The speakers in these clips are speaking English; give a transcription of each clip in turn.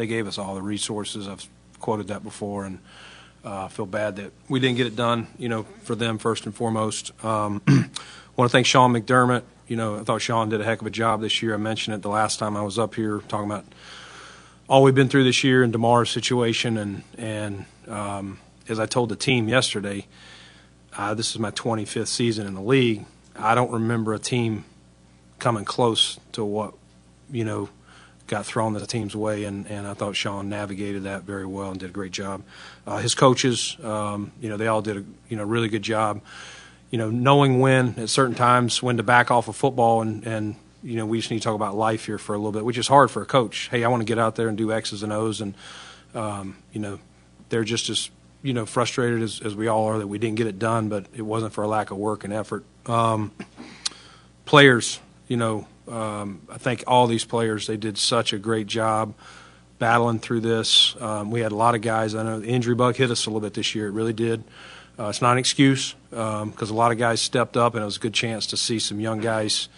they gave us all the resources. I've quoted that before, and uh, feel bad that we didn't get it done. You know, for them first and foremost. Um, want to thank Sean McDermott. You know, I thought Sean did a heck of a job this year. I mentioned it the last time I was up here talking about all we've been through this year and Damar's situation, and and um, as I told the team yesterday, uh, this is my 25th season in the league. I don't remember a team coming close to what you know got thrown the team's way, and, and I thought Sean navigated that very well and did a great job. Uh, his coaches, um, you know, they all did a you know really good job. You know, knowing when at certain times when to back off of football, and and you know we just need to talk about life here for a little bit, which is hard for a coach. Hey, I want to get out there and do X's and O's, and um, you know, they're just as you know frustrated as, as we all are that we didn't get it done, but it wasn't for a lack of work and effort. Um, players, you know, um, I think all these players they did such a great job battling through this. Um, we had a lot of guys. I know the injury bug hit us a little bit this year. It really did. Uh, it's not an excuse because um, a lot of guys stepped up, and it was a good chance to see some young guys,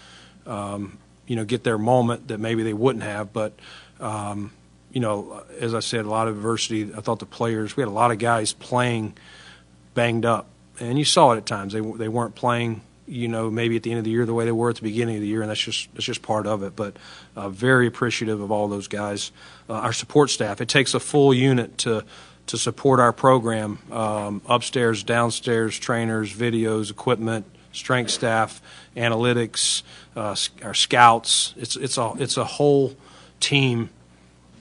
um, you know, get their moment that maybe they wouldn't have. But um, you know, as I said, a lot of adversity. I thought the players. We had a lot of guys playing banged up, and you saw it at times. They they weren't playing you know, maybe at the end of the year the way they were at the beginning of the year, and that's just that's just part of it. But uh, very appreciative of all those guys, uh, our support staff. It takes a full unit to to support our program, um, upstairs, downstairs, trainers, videos, equipment, strength staff, analytics, uh, our scouts. It's it's a it's a whole team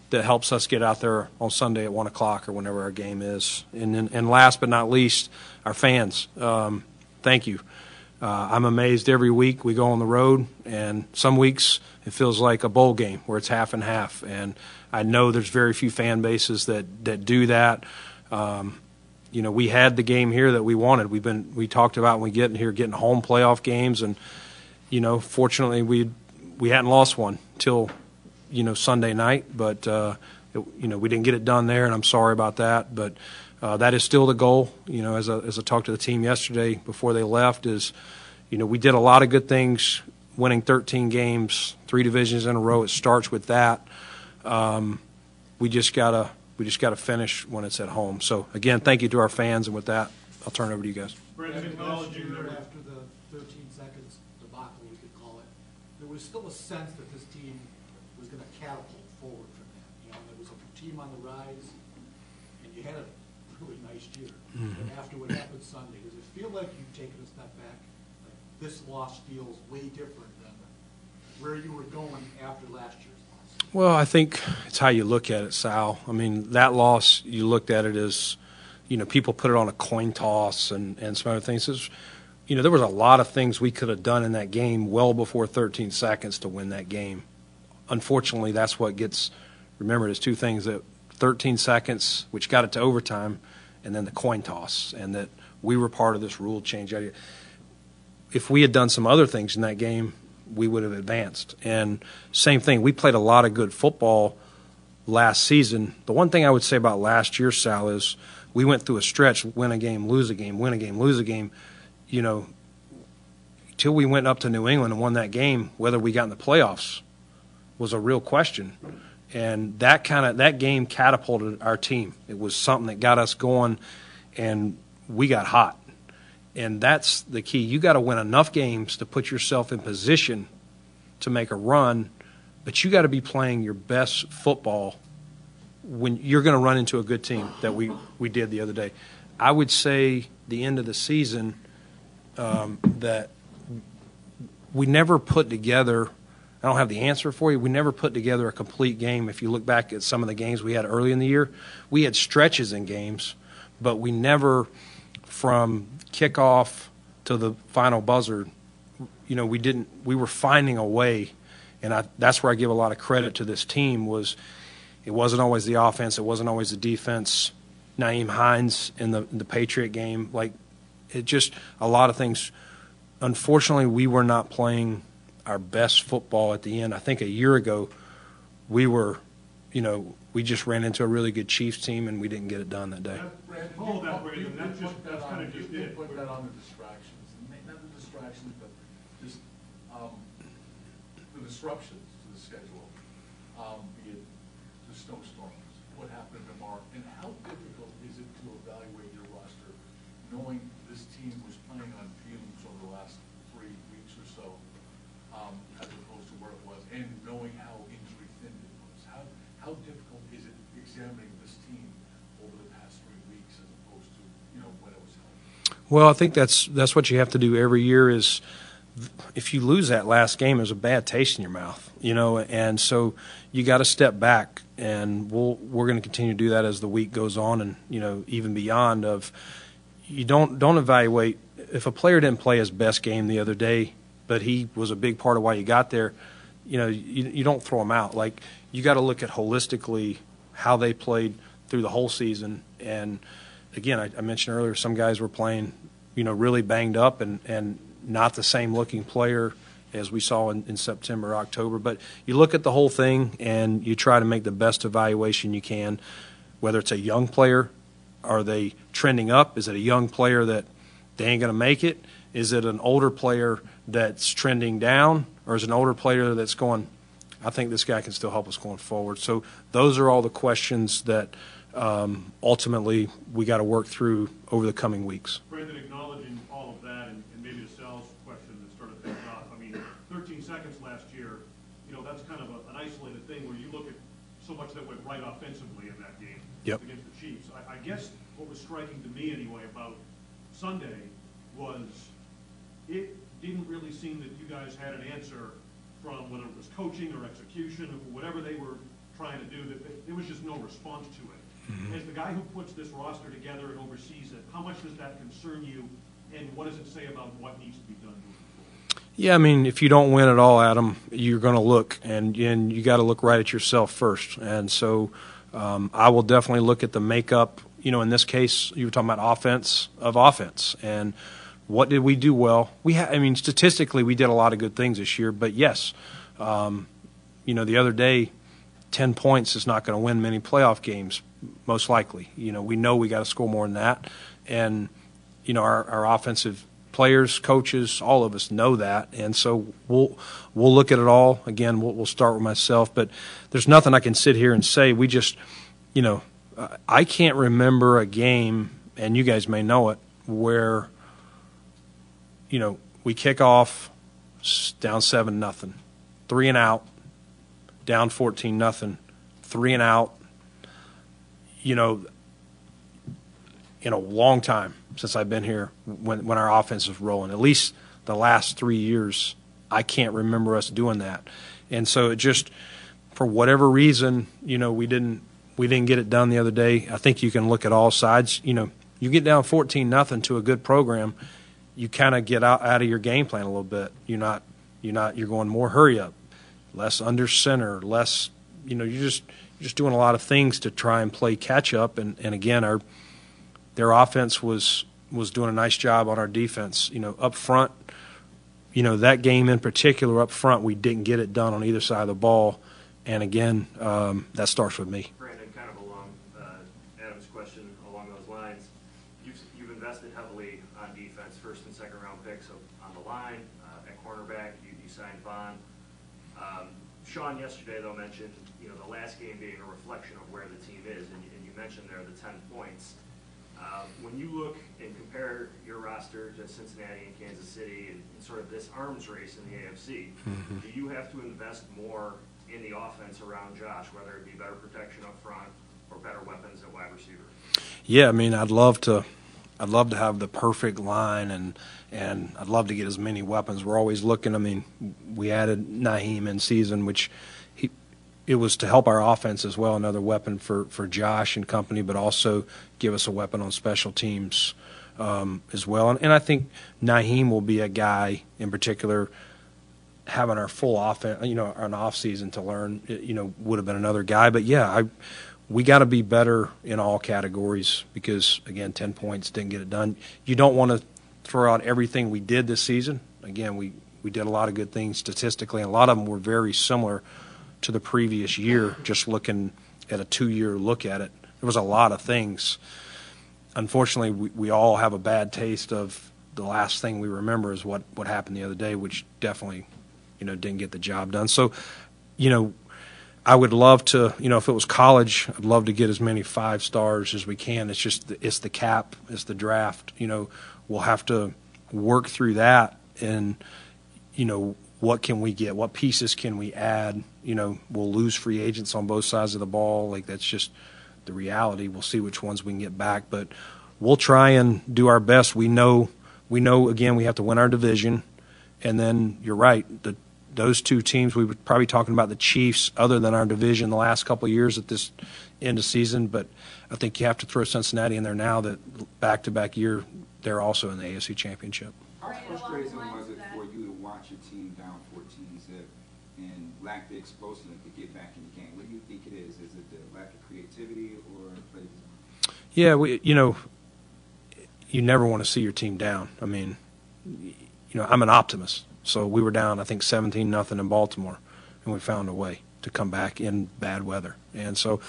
that helps us get out there on Sunday at one o'clock or whenever our game is. And and, and last but not least, our fans. Um, thank you uh, I'm amazed every week we go on the road, and some weeks it feels like a bowl game where it's half and half. And I know there's very few fan bases that that do that. Um, you know, we had the game here that we wanted. We've been we talked about when we get in here getting home playoff games, and you know, fortunately we we hadn't lost one till you know Sunday night, but uh, it, you know we didn't get it done there, and I'm sorry about that, but uh, that is still the goal. You know, as I, as I talked to the team yesterday before they left, is you know we did a lot of good things, winning 13 games, three divisions in a row. It starts with that. Um, we just gotta we just gotta finish when it's at home. So again, thank you to our fans, and with that, I'll turn it over to you guys. Brendan, acknowledging that after the 13 seconds debacle, we could call it, there was still a sense that this team was going to catapult forward from that. You know, there was a team on the rise, and you had a year. After what happened Sunday, does it feel like you've taken a step back? Like this loss feels way different than where you were going after last year's loss? Well, I think it's how you look at it, Sal. I mean, that loss, you looked at it as, you know, people put it on a coin toss and, and some other things. It's, you know, there was a lot of things we could have done in that game well before 13 seconds to win that game. Unfortunately, that's what gets remembered as two things that 13 seconds, which got it to overtime, and then the coin toss, and that we were part of this rule change. Idea. If we had done some other things in that game, we would have advanced. And same thing, we played a lot of good football last season. The one thing I would say about last year, Sal, is we went through a stretch, win a game, lose a game, win a game, lose a game. You know, till we went up to New England and won that game, whether we got in the playoffs was a real question. And that kind of that game catapulted our team. It was something that got us going, and we got hot. And that's the key. You got to win enough games to put yourself in position to make a run, but you got to be playing your best football when you're going to run into a good team that we, we did the other day. I would say the end of the season um, that we never put together. I don't have the answer for you. We never put together a complete game. If you look back at some of the games we had early in the year, we had stretches in games, but we never, from kickoff to the final buzzer, you know, we didn't. We were finding a way, and I, that's where I give a lot of credit to this team. Was it wasn't always the offense, it wasn't always the defense. Nyheim Hines in the the Patriot game, like it just a lot of things. Unfortunately, we were not playing our best football at the end. I think a year ago, we were, you know, we just ran into a really good Chiefs team and we didn't get it done that day. Brad, Hold that, you put- you that's just- that that's on- kinda just you it. Put that on the distractions, not the distractions, but just, um, the disruptions to the schedule. Um, be it the snowstorms, what happened tomorrow, and how difficult is it to evaluate your roster, knowing this team was playing on fumes over the last three weeks or so, um, as opposed to where it was, and knowing how injury thin it was? How, how difficult is it examining this team over the past three weeks as opposed to, you know, when it was healthy? Well, I think that's that's what you have to do every year. Is if you lose that last game, there's a bad taste in your mouth, you know, and so you got to step back, and we'll we're going to continue to do that as the week goes on, and you know, even beyond. Of you don't don't evaluate if a player didn't play his best game the other day, but he was a big part of why you got there. You know, you, you don't throw them out. Like you got to look at holistically how they played through the whole season. And again, I, I mentioned earlier, some guys were playing, you know, really banged up and and not the same looking player as we saw in, in September, October. But you look at the whole thing and you try to make the best evaluation you can, whether it's a young player, are they trending up? Is it a young player that they ain't going to make it? Is it an older player that's trending down, or is it an older player that's going? I think this guy can still help us going forward. So those are all the questions that um, ultimately we got to work through over the coming weeks. Brandon, acknowledging all of that, and, and maybe the Sal's question that started things off, I mean, thirteen seconds last year, you know, that's kind of a- an isolated thing where you look at so much that went right offensively in that game Yep. against the Chiefs. I, I guess what was striking to me anyway about Sunday was it didn't really seem that you guys had an answer from whether it was coaching or execution or whatever they were trying to do, that that there was just no response to it. As the guy who puts this roster together and oversees it, how much does that concern you, and what does it say about what needs to be done? Yeah, I mean, if you don't win at all, Adam, you're going to look, and and you got to look right at yourself first. And so, um, I will definitely look at the makeup. You know, in this case, you were talking about offense of offense, and what did we do well? We, ha- I mean, statistically, we did a lot of good things this year. But yes, um, you know, the other day, ten points is not going to win many playoff games, most likely. You know, we know we got to score more than that, and you know, our, our offensive players, coaches, all of us know that, and so we'll we'll look at it all. Again, we'll, we'll start with myself, but there's nothing I can sit here and say. We just, you know, I can't remember a game, and you guys may know it, where, you know, we kick off down seven nothing, three and out, down fourteen nothing, three and out. You know, in a long time since I've been here when when our offense is rolling. At least the last three years, I can't remember us doing that. And so it just, for whatever reason, you know, we didn't we didn't get it done the other day. I think you can look at all sides. You know, you get down fourteen nothing to a good program, you kind of get out out of your game plan a little bit. You're not you're not you're going more hurry up, less under center, less. You know, you're just you're just doing a lot of things to try and play catch up. And and again, our their offense was was doing a nice job on our defense. You know, up front, you know that game in particular, up front, we didn't get it done on either side of the ball. And again, um, that starts with me. Brandon, kind of along uh, Adam's question along those lines, you've, you've invested heavily on defense, first and second round picks of- on the line, uh, at cornerback, you, you signed Von. Um, Sean yesterday though mentioned, you know, the last game being a reflection of where the team is, and you, and you mentioned there the ten points. Um, When you look and compare your roster to Cincinnati and Kansas City and and sort of this arms race in the AFC, do you have to invest more in the offense around Josh, whether it be better protection up front or better weapons at wide receiver? Yeah, I mean, I'd love to, I'd love to have the perfect line, and and I'd love to get as many weapons. We're always looking. I mean, we added Nyheim in season, which he, it was to help our offense as well, another weapon for for Josh and company, but also give us a weapon on special teams um, as well. And, and I think Nyheim will be a guy in particular having our full off, you know, an off season to learn, you know, would have been another guy. But yeah, I, we got to be better in all categories because again, ten points didn't get it done. You don't want to throw out everything we did this season. Again, we we did a lot of good things statistically, and a lot of them were very similar to the previous year. Just looking at a two-year look at it, there was a lot of things. Unfortunately, we, we all have a bad taste of the last thing we remember is what, what happened the other day, which definitely, you know, didn't get the job done. So, you know, I would love to, you know, if it was college, I'd love to get as many five stars as we can. It's just, it's the cap, it's the draft. You know, we'll have to work through that and, you know, what can we get? What pieces can we add? You know, we'll lose free agents on both sides of the ball. Like that's just the reality. We'll see which ones we can get back, but we'll try and do our best. We know we know again we have to win our division, and then you're right. The those two teams we were probably talking about the Chiefs, other than our division, the last couple of years at this end of season. But I think you have to throw Cincinnati in there now that back to back year they're also in the AFC Championship. How frustrating was it for you to watch your team down 14 zip and lack the explosiveness to get back in the game? What do you think it is? Is it the lack of creativity or play design? Yeah, we, you know, you never want to see your team down. I mean, you know, I'm an optimist. So we were down, I think, 17 nothing in Baltimore, and we found a way to come back in bad weather. And so,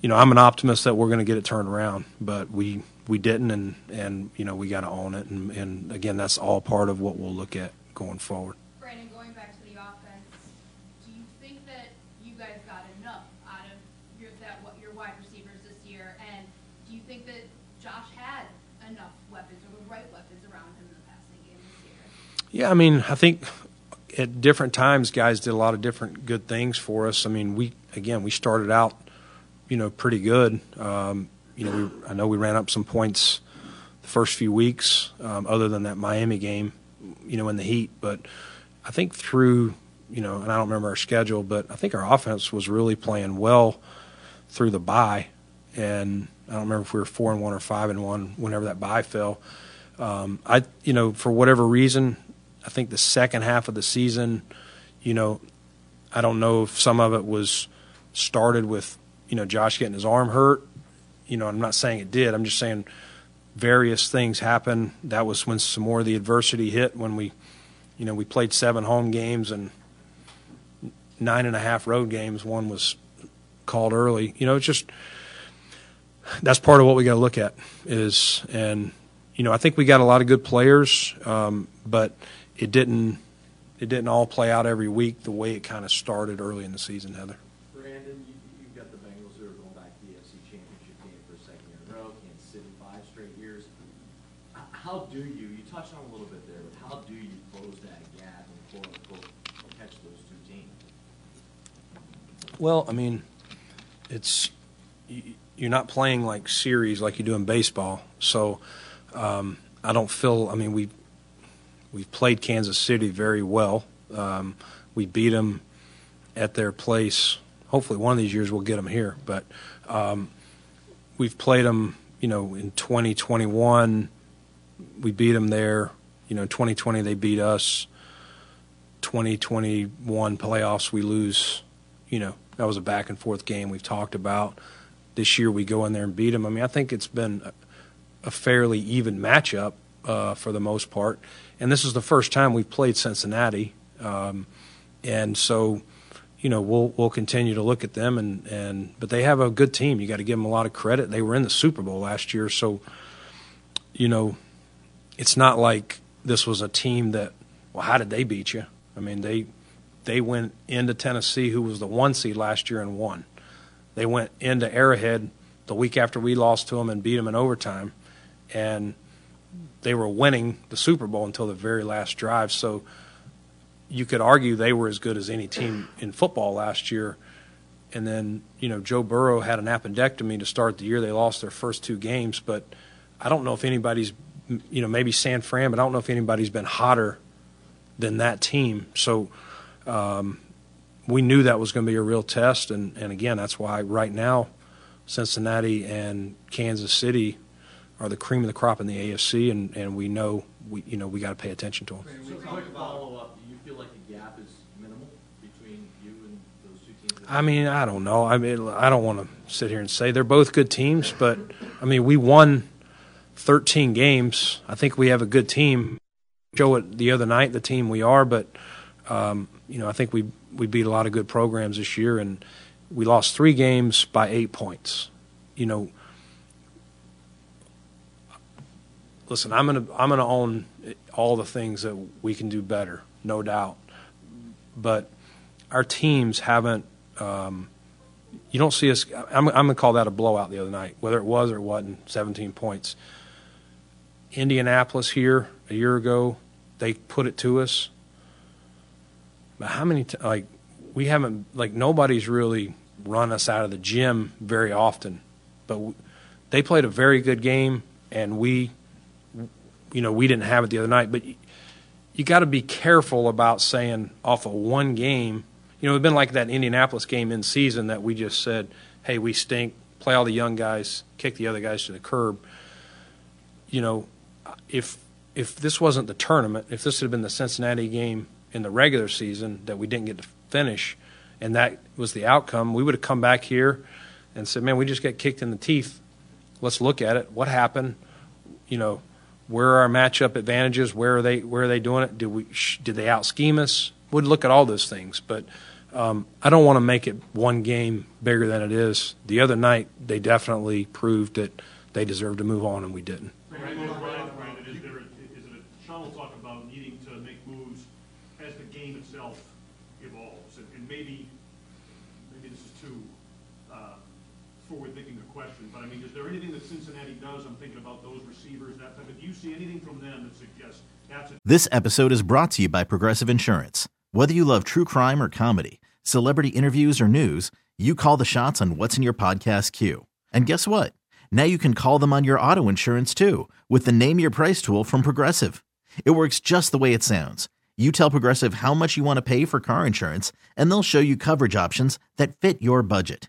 you know, I'm an optimist that we're going to get it turned around, but we we didn't, and and you know, we got to own it. And, and again, that's all part of what we'll look at going forward. Brandon, going back to the offense, do you think that you guys got enough out of your that what your wide receivers this year, and do you think that Josh had enough weapons or the right weapons around him in the passing game this year? Yeah, I mean, I think at different times, guys did a lot of different good things for us. I mean, we again we started out, you know, pretty good. Um, you know, we, I know we ran up some points the first few weeks, um, other than that Miami game, you know, in the heat. But I think through, you know, and I don't remember our schedule, but I think our offense was really playing well through the bye. And I don't remember if we were four and one or five and one whenever that bye fell. Um, I, you know, for whatever reason, I think the second half of the season, you know, I don't know if some of it was started with, you know, Josh getting his arm hurt. You know, I'm not saying it did. I'm just saying various things happened. That was when some more of the adversity hit when we, you know, we played seven home games and nine and a half road games. One was called early. You know, it's just that's part of what we got to look at is and you know I think we got a lot of good players, um, but it didn't it didn't all play out every week the way it kind of started early in the season, Heather. Brandon, you, you've got the Bengals who are going back to the AFC Championship game for a second year in a row, Kansas City five straight years. How do you, you touched on a little bit there, but how do you close that gap and quote unquote catch those two teams? Well, I mean, it's you're not playing like series like you do in baseball, so um, I don't feel. I mean, we we've played Kansas City very well. Um, we beat them at their place. Hopefully, one of these years we'll get them here. But um, we've played them, you know, in 2021. We beat them there. You know, in 2020 they beat us. 2021 playoffs we lose. You know, that was a back and forth game we've talked about. This year we go in there and beat them. I mean, I think it's been a, a fairly even matchup uh, for the most part. And this is the first time we've played Cincinnati, um, and so you know we'll we'll continue to look at them and and but they have a good team. You got to give them a lot of credit. They were in the Super Bowl last year, so you know it's not like this was a team that well how did they beat you? I mean they they went into Tennessee, who was the one seed last year, and won. They went into Arrowhead the week after we lost to them and beat them in overtime, and they were winning the Super Bowl until the very last drive. So you could argue they were as good as any team in football last year. And then, you know, Joe Burrow had an appendectomy to start the year. They lost their first two games, but I don't know if anybody's, you know, maybe San Fran, but I don't know if anybody's been hotter than that team. So um, we knew that was going to be a real test. And, and again, that's why right now, Cincinnati and Kansas City are the cream of the crop in the AFC, and, and we know we you know we got to pay attention to them. So quick follow-up, do you feel like the gap is I mean, I don't know. I mean, I don't want to sit here and say they're both good teams, but I mean, we won 13 games. I think we have a good team. Show it the other night, the team we are, but um, you know, I think we we beat a lot of good programs this year, and we lost three games by eight points. You know, listen, I'm gonna I'm gonna own all the things that we can do better, no doubt, but our teams haven't. Um, you don't see us. I'm, I'm to call that a blowout the other night, whether it was or wasn't. 17 points. Indianapolis here a year ago, they put it to us. But how many? T- like we haven't. Like nobody's really run us out of the gym very often. But w- they played a very good game, and we, you know, we didn't have it the other night. But you, got to be careful about saying off of one game you know, it's been like that Indianapolis game in season that we just said, hey, we stink, play all the young guys, kick the other guys to the curb. You know, if if this wasn't the tournament, if this had been the Cincinnati game in the regular season that we didn't get to finish, and that was the outcome, we would have come back here and said, man, we just got kicked in the teeth. Let's look at it. What happened? You know, where are our matchup advantages? Where are they? Where are they doing it? Did we? Did they out scheme us? We'd look at all those things, but um, I don't want to make it one game bigger than it is. The other night, they definitely proved that they deserved to move on, and we didn't. Sean will talk about needing to make moves as the game itself evolves, and, maybe, maybe this is too, forward-thinking a question, but I mean, is there anything that Cincinnati does, I'm thinking about those receivers, that type of, do you see anything from them that suggests that's a This episode is brought to you by Progressive Insurance. Whether you love true crime or comedy, celebrity interviews or news, you call the shots on what's in your podcast queue. And guess what? Now you can call them on your auto insurance too with the Name Your Price tool from Progressive. It works just the way it sounds. You tell Progressive how much you want to pay for car insurance, and they'll show you coverage options that fit your budget.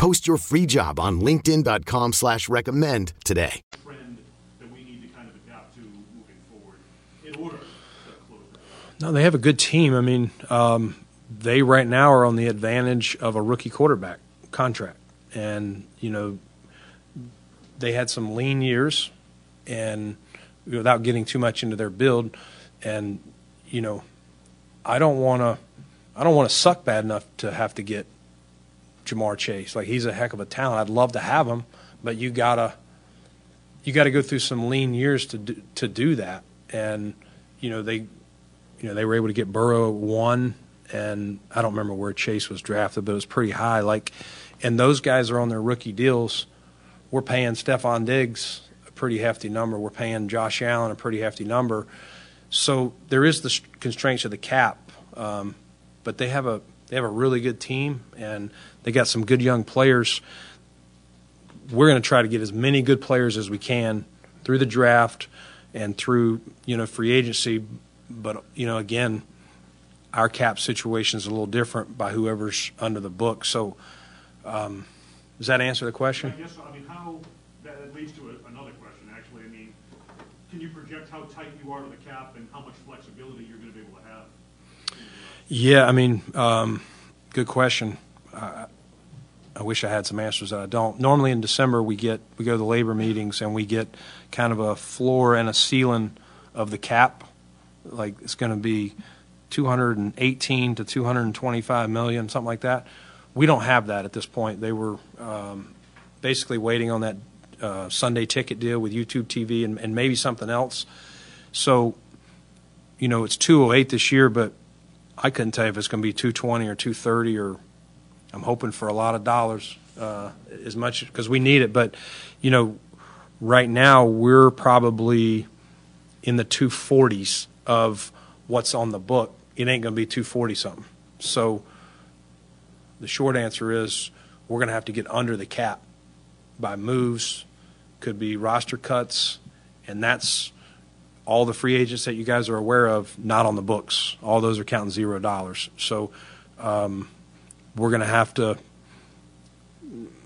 Post your free job on linkedin.com slash recommend today. trend that we need to kind of adapt to moving forward in order to close that. No, they have a good team. I mean, um, they right now are on the advantage of a rookie quarterback contract, and you know, they had some lean years, and without getting too much into their build, and you know, I don't want to, I don't want to suck bad enough to have to get Ja'Marr Chase. Like he's a heck of a talent. I'd love to have him, but you gotta, you got to go through some lean years to do, to do that, and you know they you know, they were able to get Burrow one, and I don't remember where Chase was drafted, but it was pretty high. Like, and those guys are on their rookie deals. We're paying Stefon Diggs a pretty hefty number. We're paying Josh Allen a pretty hefty number. So there is the constraints of the cap, um, but they have a they have a really good team, and they got some good young players. We're going to try to get as many good players as we can through the draft and through you know free agency. But you know, again, our cap situation is a little different by whoever's under the book. So, um, does that answer the question? I guess, I mean, how, that that leads to a- another question, actually. I mean, can you project how tight you are to the cap and how much flexibility you're going to be able to have? Yeah, I mean, um, good question. I, I wish I had some answers that I don't. Normally in December we get we go to the labor meetings and we get kind of a floor and a ceiling of the cap. Like it's going to be 218 to 225 million, something like that. We don't have that at this point. They were um, basically waiting on that uh, Sunday ticket deal with YouTube TV and, and maybe something else. So, you know, it's 208 this year, but I couldn't tell you if it's going to be 220 or 230 or I'm hoping for a lot of dollars uh, as much because we need it. But, you know, right now we're probably in the 240s of what's on the book. It ain't going to be 240 something. So the short answer is we're going to have to get under the cap by moves, could be roster cuts, and that's all the free agents that you guys are aware of not on the books. All those are counting zero dollars. So um, we're going to have to,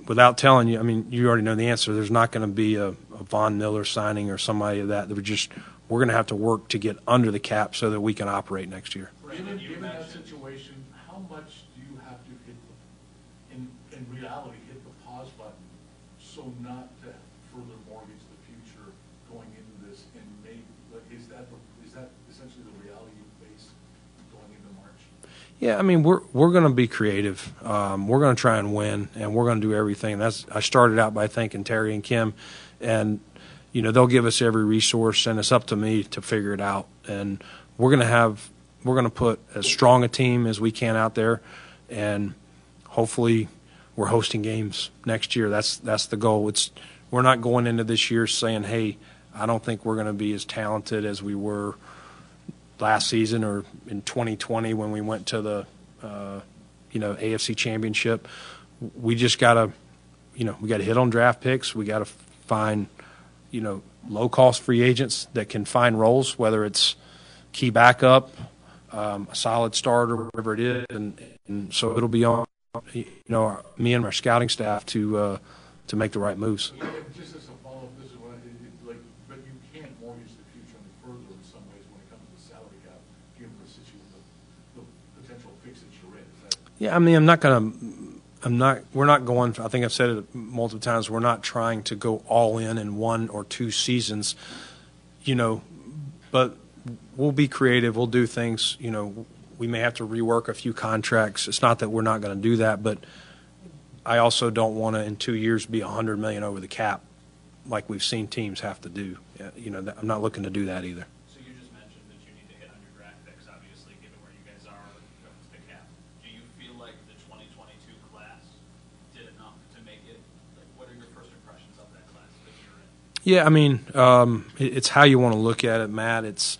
without telling you, I mean, you already know the answer. There's not going to be a, a Von Miller signing or somebody of that. We're just we're going to have to work to get under the cap so that we can operate next year. Given, given that situation, how much do you have to hit, the- in, in reality, hit the pause button so not to further mortgage the future going into this and maybe, like, is that, the- is that essentially the reality you face going into March? Yeah, I mean we're we're going to be creative. Um, we're going to try and win, and we're going to do everything. That's I started out by thanking Terry and Kim, and you know they'll give us every resource, and it's up to me to figure it out. And we're going to have we're going to put as strong a team as we can out there, and hopefully we're hosting games next year. That's that's the goal. It's we're not going into this year saying, hey, I don't think we're going to be as talented as we were last season or in 2020 when we went to the uh, you know AFC Championship. We just got to you know we got to hit on draft picks. We got to find you know low cost free agents that can find roles, whether it's key backup, um, a solid starter, whatever it is, and, and so it'll be on you know me and our scouting staff to uh, to make the right moves. Yeah, Just as a follow-up, this is what, I- it- it- like, but you can't mortgage the future any further in some ways when it comes to the salary cap, given the situation, the, the potential fix that you're in. Is that, Yeah, I mean, I'm not going to. I'm not. We're not going. I think I've said it multiple times. We're not trying to go all in in one or two seasons, you know. But we'll be creative. We'll do things. You know, we may have to rework a few contracts. It's not that we're not going to do that, but I also don't want to in two years be a hundred million over the cap, like we've seen teams have to do. You know, I'm not looking to do that either. So you just mentioned that you need to hit on your draft picks, obviously, given where you guys are with the cap. Do you feel like the 2022 class did enough to make it? Like, what are your first impressions of that class that you're in? Yeah, I mean, um, it's how you want to look at it, Matt. It's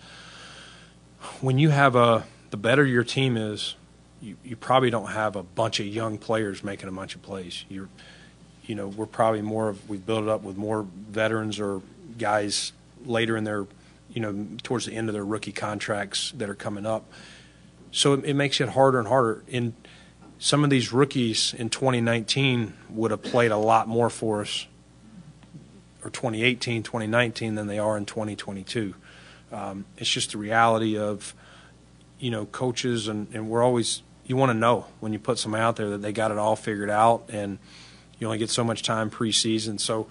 when you have a the better your team is, you, you probably don't have a bunch of young players making a bunch of plays. You're, you know, we're probably more of we've built it up with more veterans or guys later in their, you know, towards the end of their rookie contracts that are coming up. So it, it makes it harder and harder. In some of these rookies in 2019 would have played a lot more for us or 2018, 2019 than they are in 2022. Um, it's just the reality of, you know, coaches, and, and we're always, you want to know when you put somebody out there that they got it all figured out, and you only get so much time preseason. So,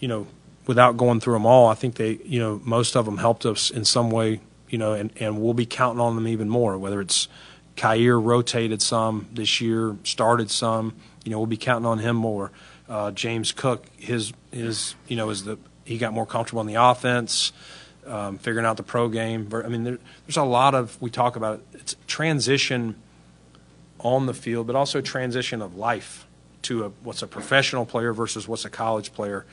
you know, without going through them all, I think they, you know, most of them helped us in some way, you know, and, and we'll be counting on them even more, whether it's Kaiir rotated some this year, started some, you know, we'll be counting on him more. Uh, James Cook, his his you know is the he got more comfortable in the offense, um, figuring out the pro game. I mean, there, there's a lot of we talk about it. It's transition on the field, but also transition of life to a, what's a professional player versus what's a college player.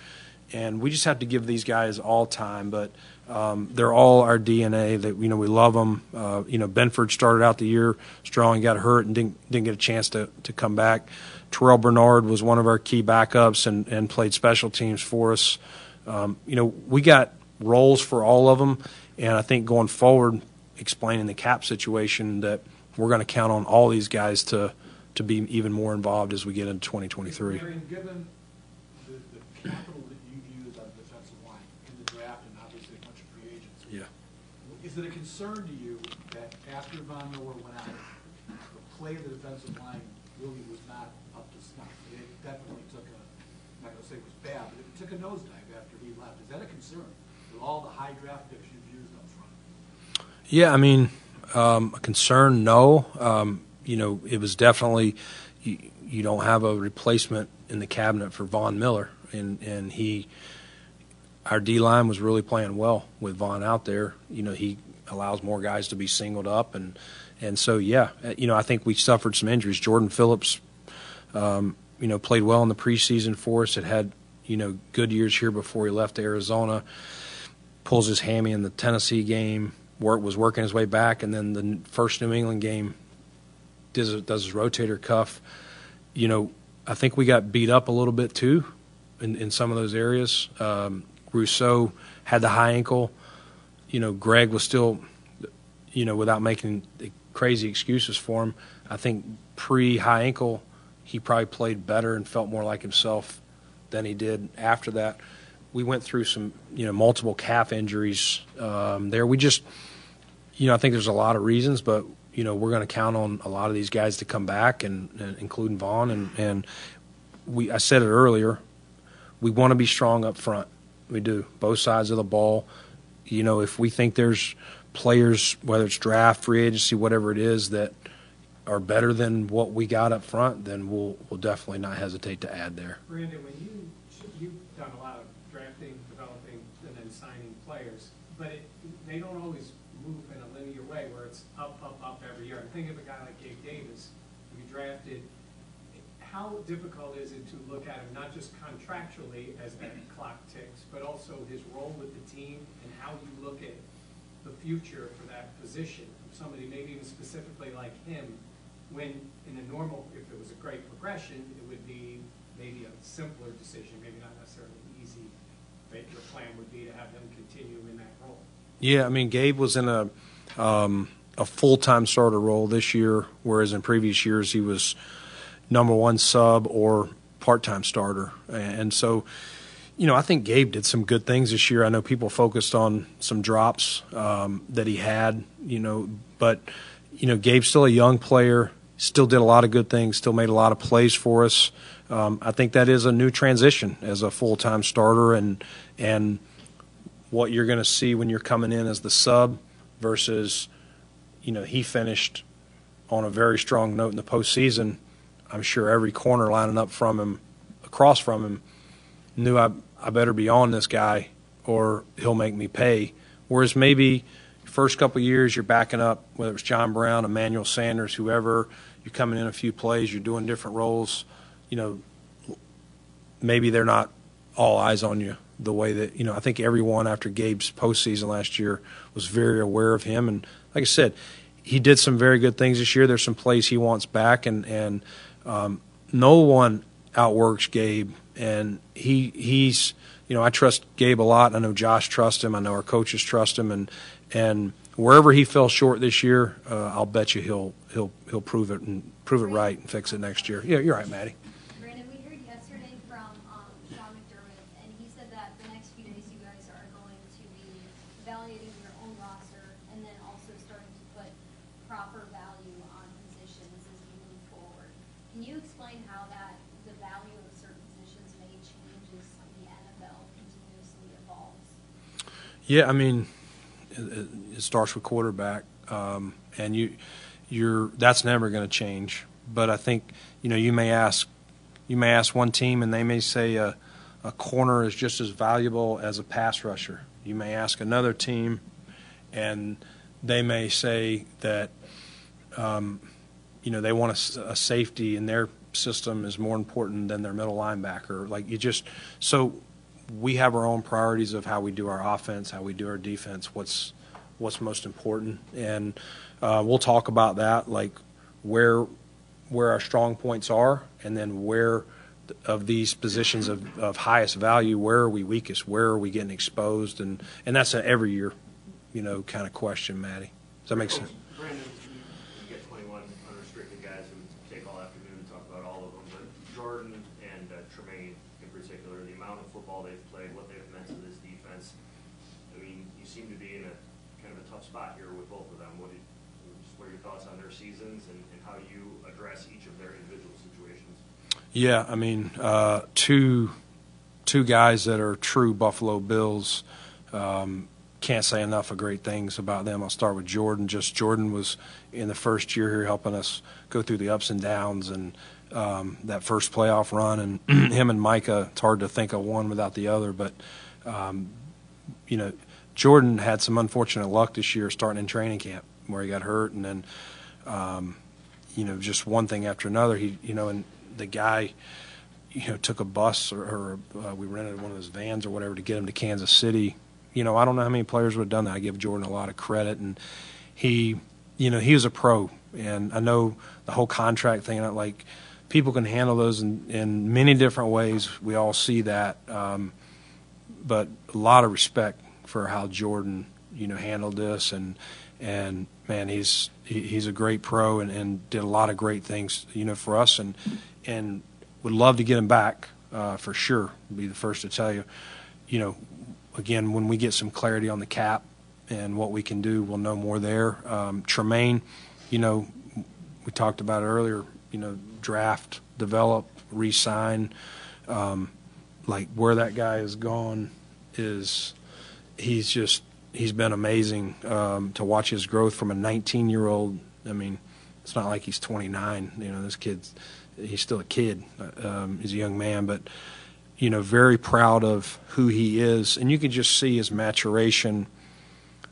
And we just have to give these guys all time, but um, they're all our DNA. That you know we love them. Uh, you know Benford started out the year strong, got hurt, and didn't didn't get a chance to to come back. Terrel Bernard was one of our key backups and, and played special teams for us. Um, you know, we got roles for all of them, and I think going forward, explaining the cap situation, that we're going to count on all these guys to to be even more involved as we get into 2023. Marion, given the, the capital that you've used on the defensive line in the draft and obviously a bunch of free agents, Yeah. is it a concern to you that after Von Miller went out, the play of the defensive line really was not up to snuff? It definitely took a, I'm not gonna say it was bad, but it took a nosedive after he left. Is that a concern with all the high draft picks you've used up front? Yeah, I mean, um, a concern, no. Um, you know, it was definitely you, you don't have a replacement in the cabinet for Von Miller, and and he, our D line was really playing well with Von out there. You know, he allows more guys to be singled up, and and so yeah, uh, you know, I think we suffered some injuries. Jordan Phillips, um, you know, played well in the preseason for us. It had you know good years here before he left Arizona. Pulls his hammy in the Tennessee game. Work was working his way back, and then the first New England game does does his rotator cuff. You know, I think we got beat up a little bit too in, in some of those areas. Um, Rousseau had the high ankle. You know, Greg was still, you know, without making crazy excuses for him. I think pre high ankle, he probably played better and felt more like himself than he did after that. We went through some, you know, multiple calf injuries um, there. We just, you know, I think there's a lot of reasons, but you know, we're going to count on a lot of these guys to come back, and, and including Von. And, and we, I said it earlier, we want to be strong up front. We do both sides of the ball. You know, if we think there's players, whether it's draft, free agency, whatever it is, that are better than what we got up front, then we'll we'll definitely not hesitate to add there. Brandon, when you you've done a lot of drafting, developing, and then signing players, but it, they don't always move in a linear way where it's up, up, up every year. I'm thinking of a guy like Gabe Davis, who you drafted. How difficult is it to look at him not just contractually as that clock ticks, but also his role with the team and how you look at the future for that position somebody maybe even specifically like him when in a normal, if it was a great progression, it would be maybe a simpler decision, maybe not necessarily easy, but your plan would be to have him continue in that role. Yeah, I mean, Gabe was in a um, a full time starter role this year, whereas in previous years he was number one sub or part time starter. And so, you know, I think Gabe did some good things this year. I know people focused on some drops um, that he had, you know, but, you know, Gabe's still a young player, still did a lot of good things, still made a lot of plays for us. Um, I think that is a new transition as a full time starter and, and, what you're going to see when you're coming in as the sub versus, you know, he finished on a very strong note in the postseason. I'm sure every corner lining up from him, across from him, knew I, I better be on this guy or he'll make me pay. Whereas maybe first couple years you're backing up, whether it's John Brown, Emmanuel Sanders, whoever, you're coming in a few plays, you're doing different roles, you know, maybe they're not all eyes on you the way that you know I think everyone after Gabe's postseason last year was very aware of him, and like I said, he did some very good things this year. There's some plays he wants back, and and um, no one outworks Gabe, and he he's you know I trust Gabe a lot. I know Josh trusts him. I know our coaches trust him, and and wherever he fell short this year, uh, I'll bet you he'll he'll he'll prove it and prove it right and fix it next year. Yeah, you're right, Maddie. Brandon, we heard yesterday from um, Sean McDermott, and he said that the next few days you guys are going to be evaluating your own roster and then also starting to put proper value on positions as you move forward. Can you explain how that the value of certain positions may change as the NFL continuously evolves? Yeah, I mean, it, it starts with quarterback, um, and you, you're that's never going to change. But I think you know you may ask, you may ask one team, and they may say a, a corner is just as valuable as a pass rusher. You may ask another team, and they may say that, um, you know, they want a, a safety in their system is more important than their middle linebacker. Like you just so we have our own priorities of how we do our offense, how we do our defense, what's what's most important, and uh, we'll talk about that, like where where our strong points are, and then where of these positions of, of highest value, where are we weakest, where are we getting exposed, and and that's an every year, you know, kind of question, Maddie. Does that make sense? Brandon, you get 21 unrestricted guys who take all afternoon to talk about all of them, but Jordan and uh, Tremaine in particular, the amount of football they've played, what they've meant to this defense. I mean, you seem to be in a kind of a tough spot here with both of them. What, what are your thoughts on their seasons and, and how you address each of their individual situations? Yeah, I mean, uh, two two guys that are true Buffalo Bills. Um, can't say enough of great things about them. I'll start with Jordan. Just Jordan was in the first year here helping us go through the ups and downs, and um, that first playoff run, and him and Micah. It's hard to think of one without the other, but um, you know, Jordan had some unfortunate luck this year starting in training camp where he got hurt, and then um, you know just one thing after another. He you know, and the guy you know took a bus or, or uh, we rented one of those vans or whatever to get him to Kansas City. You know, I don't know how many players would have done that. I give Jordan a lot of credit, and he, you know, he was a pro, and I know the whole contract thing. Like people can handle those in, in many different ways. We all see that, um, but a lot of respect for how Jordan, you know, handled this, and and man, he's he, he's a great pro and, and did a lot of great things, you know, for us, and and would love to get him back uh, for sure. I'll Be the first to tell you. You know, again, when we get some clarity on the cap and what we can do, we'll know more there. Um, Tremaine, you know, we talked about earlier. You know, draft, develop, re-sign. Um, like where that guy has gone is he's just he's been amazing um, to watch his growth from a 19 year old. I mean, it's not like he's 29. You know, this kid's he's still a kid. Um, he's a young man, but you know, very proud of who he is, and you can just see his maturation.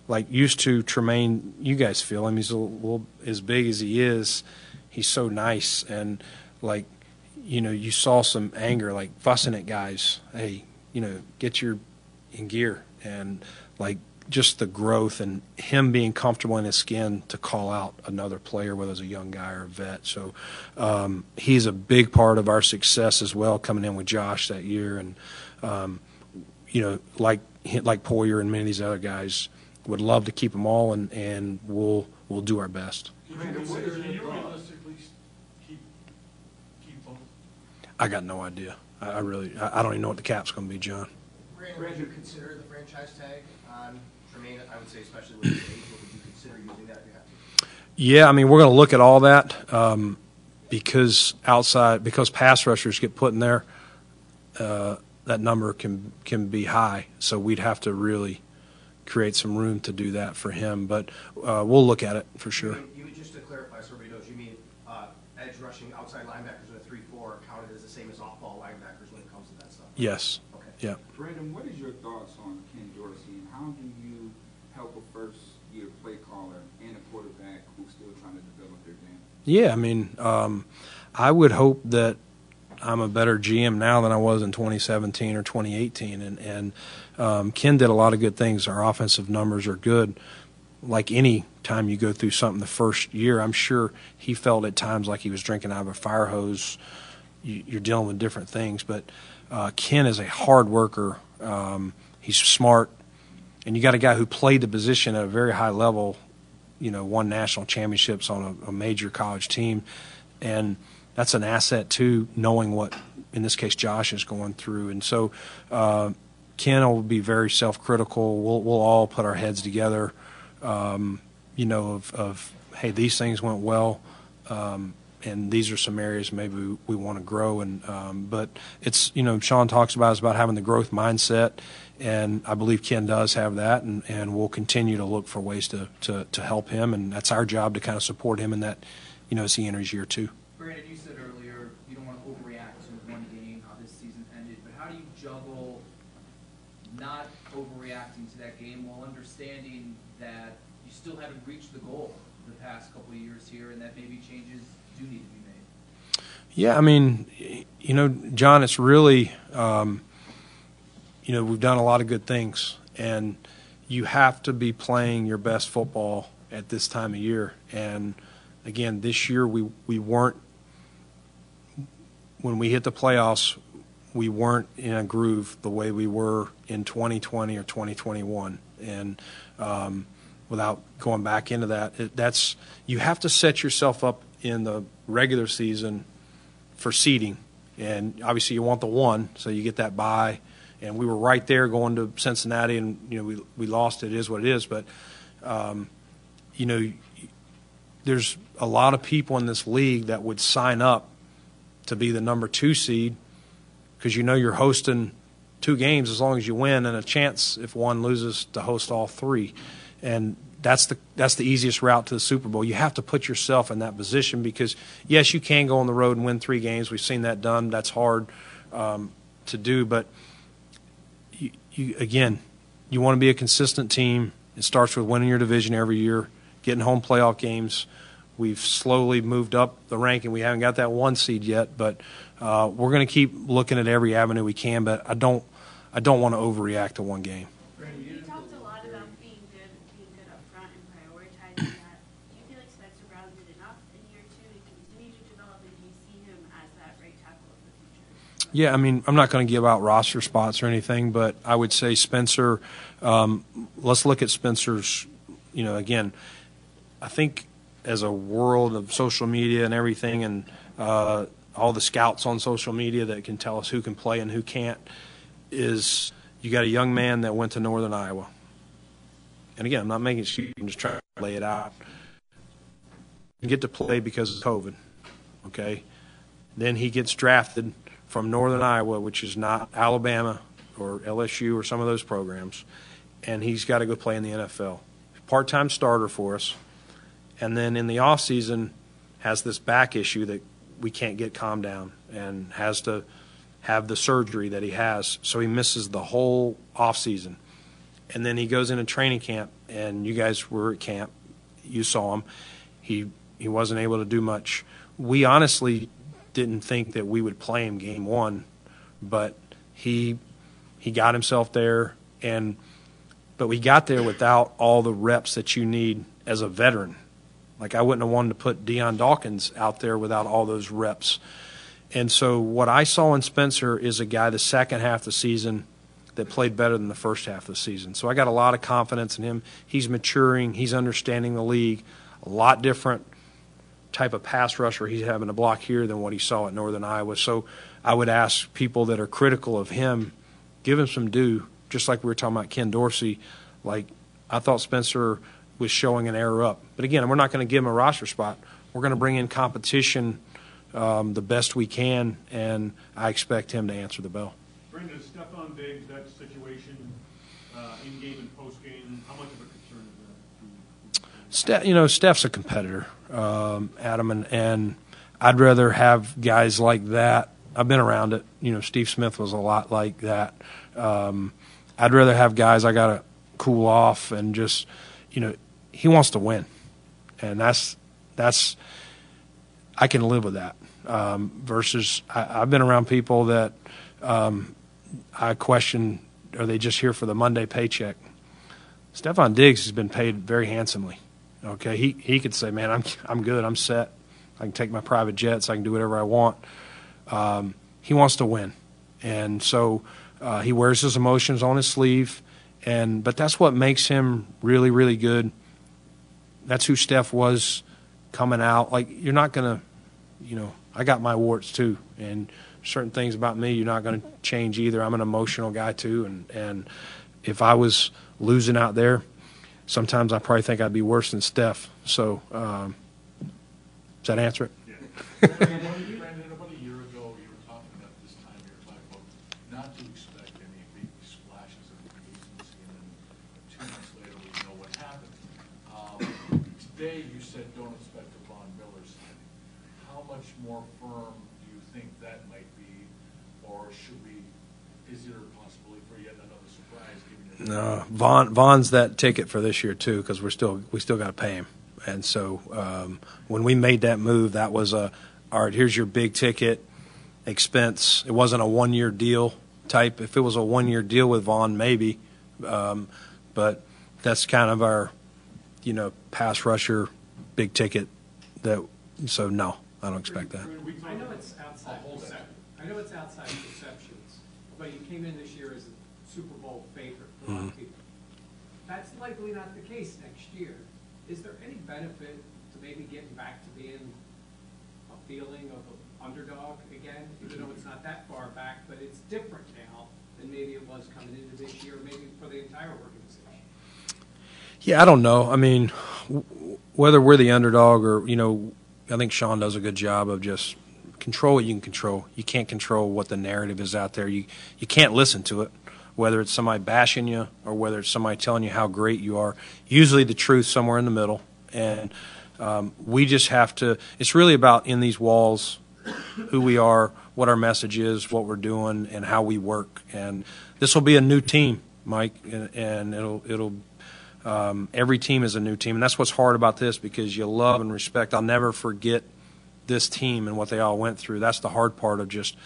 Like used to Tremaine, you guys feel him. He's a little as big as he is. He's so nice, and like, you know, you saw some anger, like fussing at guys. Hey, you know, get your in gear, and like just the growth and him being comfortable in his skin to call out another player, whether it's a young guy or a vet. So um, he's a big part of our success as well, coming in with Josh that year, and um, you know, like like Poyer and many of these other guys, would love to keep them all, and and we'll we'll do our best. I got no idea. I, I really, I, I don't even know what the cap's going to be, John. Would you consider the franchise tag on Tremaine? I would say, especially with his age, would you consider using that if you have to? Yeah, I mean, we're going to look at all that um, because outside, because pass rushers get put in there, uh, that number can can be high. So we'd have to really create some room to do that for him. But uh, we'll look at it for sure. You, you, just to clarify, so everybody knows, you mean uh, edge rushing outside linebackers in a three-four counted as the same as off-ball linebackers when it comes to that stuff? Yes. Okay. Yeah. Brandon, what is your thoughts on Ken Dorsey, and how do you help a first-year play caller and a quarterback who's still trying to develop their game? Yeah, I mean, um, I would hope that I'm a better GM now than I was in 2017 or 2018, and and um, Ken did a lot of good things. Our offensive numbers are good. Like any time you go through something the first year, I'm sure he felt at times like he was drinking out of a fire hose. You, you're dealing with different things, but uh, Ken is a hard worker. Um, he's smart, and you got a guy who played the position at a very high level. You know, won national championships on a, a major college team, and that's an asset too. Knowing what, in this case, Josh is going through, and so uh, Ken will be very self-critical. We'll we'll all put our heads together. Um, you know, of, of hey, these things went well. Um, and these are some areas maybe we, want to grow. And um, but it's you know Sean talks about is about having the growth mindset, and I believe Ken does have that, and, and we'll continue to look for ways to, to, to help him, and that's our job to kind of support him in that, you know, as he enters year two. Brandon, you said earlier you don't want to overreact to one game, how this season ended, but how do you juggle not overreacting to that game while understanding that you still haven't reached the goal the past couple of years here, and that maybe changes do need to be made? Yeah, I mean, you know, John, it's really, um, you know, we've done a lot of good things, and you have to be playing your best football at this time of year. And again, this year we we weren't when we hit the playoffs, we weren't in a groove the way we were in 2020 or 2021, and um, without going back into that, it, that's you have to set yourself up in the regular season for seeding, and obviously you want the one, so you get that bye. And we were right there going to Cincinnati, and you know we we lost. It is what it is, but um, you know there's a lot of people in this league that would sign up to be the number two seed because you know you're hosting two games as long as you win and a chance if one loses to host all three and that's the that's the easiest route to the Super Bowl. You have to put yourself in that position because yes, you can go on the road and win three games. We've seen that done. That's hard um, to do, but you, you again, you want to be a consistent team. It starts with winning your division every year, getting home playoff games. We've slowly moved up the ranking. We haven't got that one seed yet, but uh, we're going to keep looking at every avenue we can. But I don't I don't want to overreact to one game. You talked a lot about being good, being good up front and prioritizing that. Do you feel like Spencer Brown did enough in year two to continue to develop, and do you see him as that right tackle of the future? Yeah, I mean, I'm not going to give out roster spots or anything, but I would say Spencer. Um, let's look at Spencer's. You know, again, I think as a world of social media and everything, and uh, all the scouts on social media that can tell us who can play and who can't, is you got a young man that went to Northern Iowa. And again, I'm not making excuses. I'm just trying to lay it out. You get to play because of COVID. Okay, then he gets drafted from Northern Iowa, which is not Alabama or LSU or some of those programs, and he's got to go play in the NFL. Part-time starter for us, and then in the off season has this back issue that we can't get calmed down, and has to have the surgery that he has, so he misses the whole off season. And then he goes into training camp, and you guys were at camp, you saw him. He he wasn't able to do much. We honestly didn't think that we would play him game one, but he he got himself there, and but we got there without all the reps that you need as a veteran. Like I wouldn't have wanted to put Dion Dawkins out there without all those reps. And so what I saw in Spencer is a guy the second half of the season that played better than the first half of the season. So I got a lot of confidence in him. He's maturing, he's understanding the league, a lot different type of pass rusher he's having to block here than what he saw at Northern Iowa. So I would ask people that are critical of him, give him some due, just like we were talking about Ken Dorsey. Like I thought Spencer was showing an error up. But again, we're not going to give him a roster spot. We're going to bring in competition um, the best we can, and I expect him to answer the bell. Brandon, Stefon Diggs, that situation, uh, in-game and post-game, how much of a? Steph, you know, Steph's a competitor, um, Adam, and, and I'd rather have guys like that. I've been around it. You know, Steve Smith was a lot like that. Um, I'd rather have guys I got to cool off and just, you know, he wants to win, and that's that's I can live with that. Um, versus I, have been around people that um, I question: Are they just here for the Monday paycheck? Stefon Diggs has been paid very handsomely. Okay, he he could say, "Man, I'm I'm good. I'm set. I can take my private jets. I can do whatever I want." Um, he wants to win, and so uh, he wears his emotions on his sleeve. And but that's what makes him really really good. That's who Steph was coming out. Like you're not gonna, you know, I got my warts too, and certain things about me you're not to change either. I'm an emotional guy too, and and if I was losing out there, sometimes I probably think I'd be worse than Steph. So, um, does that answer it? Yeah. Brandon, about a year ago, you were talking about this time, you were talking about not to expect any big splashes of agency, and then two months later, we know what happened. Um, today, you said don't expect a Von Miller signing. How much more firm do you think that might be, or should we, is there a possibility for yet another surprise? given No, Von Von's that ticket for this year too, because we're still we still got to pay him. And so um, when we made that move, that was a all right. Here's your big ticket expense. It wasn't a one year deal type. If it was a one year deal with Von, maybe, um, but that's kind of our you know pass rusher big ticket. That so no, I don't expect that. I know it's outside, I know it's outside perceptions, but you came in this year as a Super Bowl favorite for a lot of Mhm. people. That's likely not the case next year. Is there any benefit to maybe getting back to being a feeling of an underdog again, even though it's not that far back, but it's different now than maybe it was coming into this year, maybe for the entire organization? Yeah, I don't know. I mean, w- whether we're the underdog or you know, I think Sean does a good job of just control what you can control. You can't control what the narrative is out there. You you can't listen to it. whether it's somebody bashing you or whether it's somebody telling you how great you are. Usually the truth somewhere in the middle, and um, we just have to. It's really about in these walls, who we are, what our message is, what we're doing, and how we work. And this will be a new team, Mike, and, and it'll it'll. Um, every team is a new team, and that's what's hard about this because you love and respect. I'll never forget this team and what they all went through. That's the hard part of just